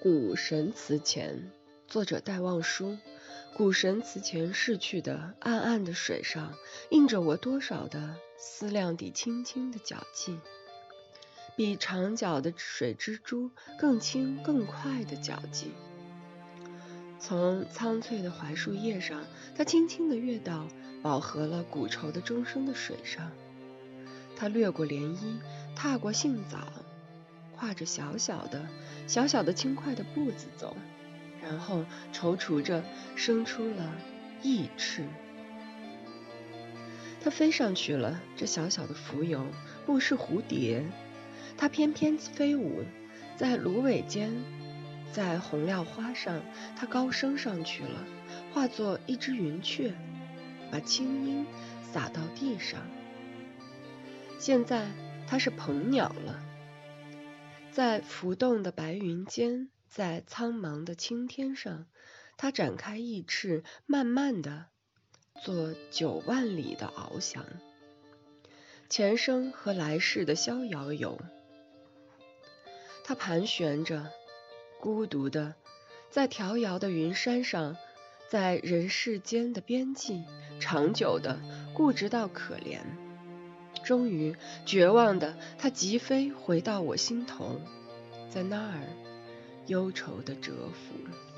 古神祠前，作者戴望舒。古神祠前逝去的暗暗的水上，印着我多少的思量底轻轻的脚迹，比长脚的水蜘蛛更轻更快的脚迹。从苍翠的槐树叶上，它轻轻地跃到饱和了古愁的钟声的水上。它掠过涟漪，踏过杏枣。跨着小小的、小小的轻快的步子走，然后踌躇着生出了翼翅。它飞上去了，这小小的蜉蝣不是蝴蝶，它翩翩飞舞在芦苇间，在红料花上，它高升上去了，化作一只云雀，把青音洒到地上。现在它是鹏鸟了。在浮动的白云间，在苍茫的青天上，它展开翼翅，慢慢的做九万里的翱翔，前生和来世的逍遥游。它盘旋着，孤独的，在迢遥的云山上，在人世间的边际，长久的，固执到可怜。终于，绝望的，它疾飞回到我心头，在那儿，忧愁的蛰伏。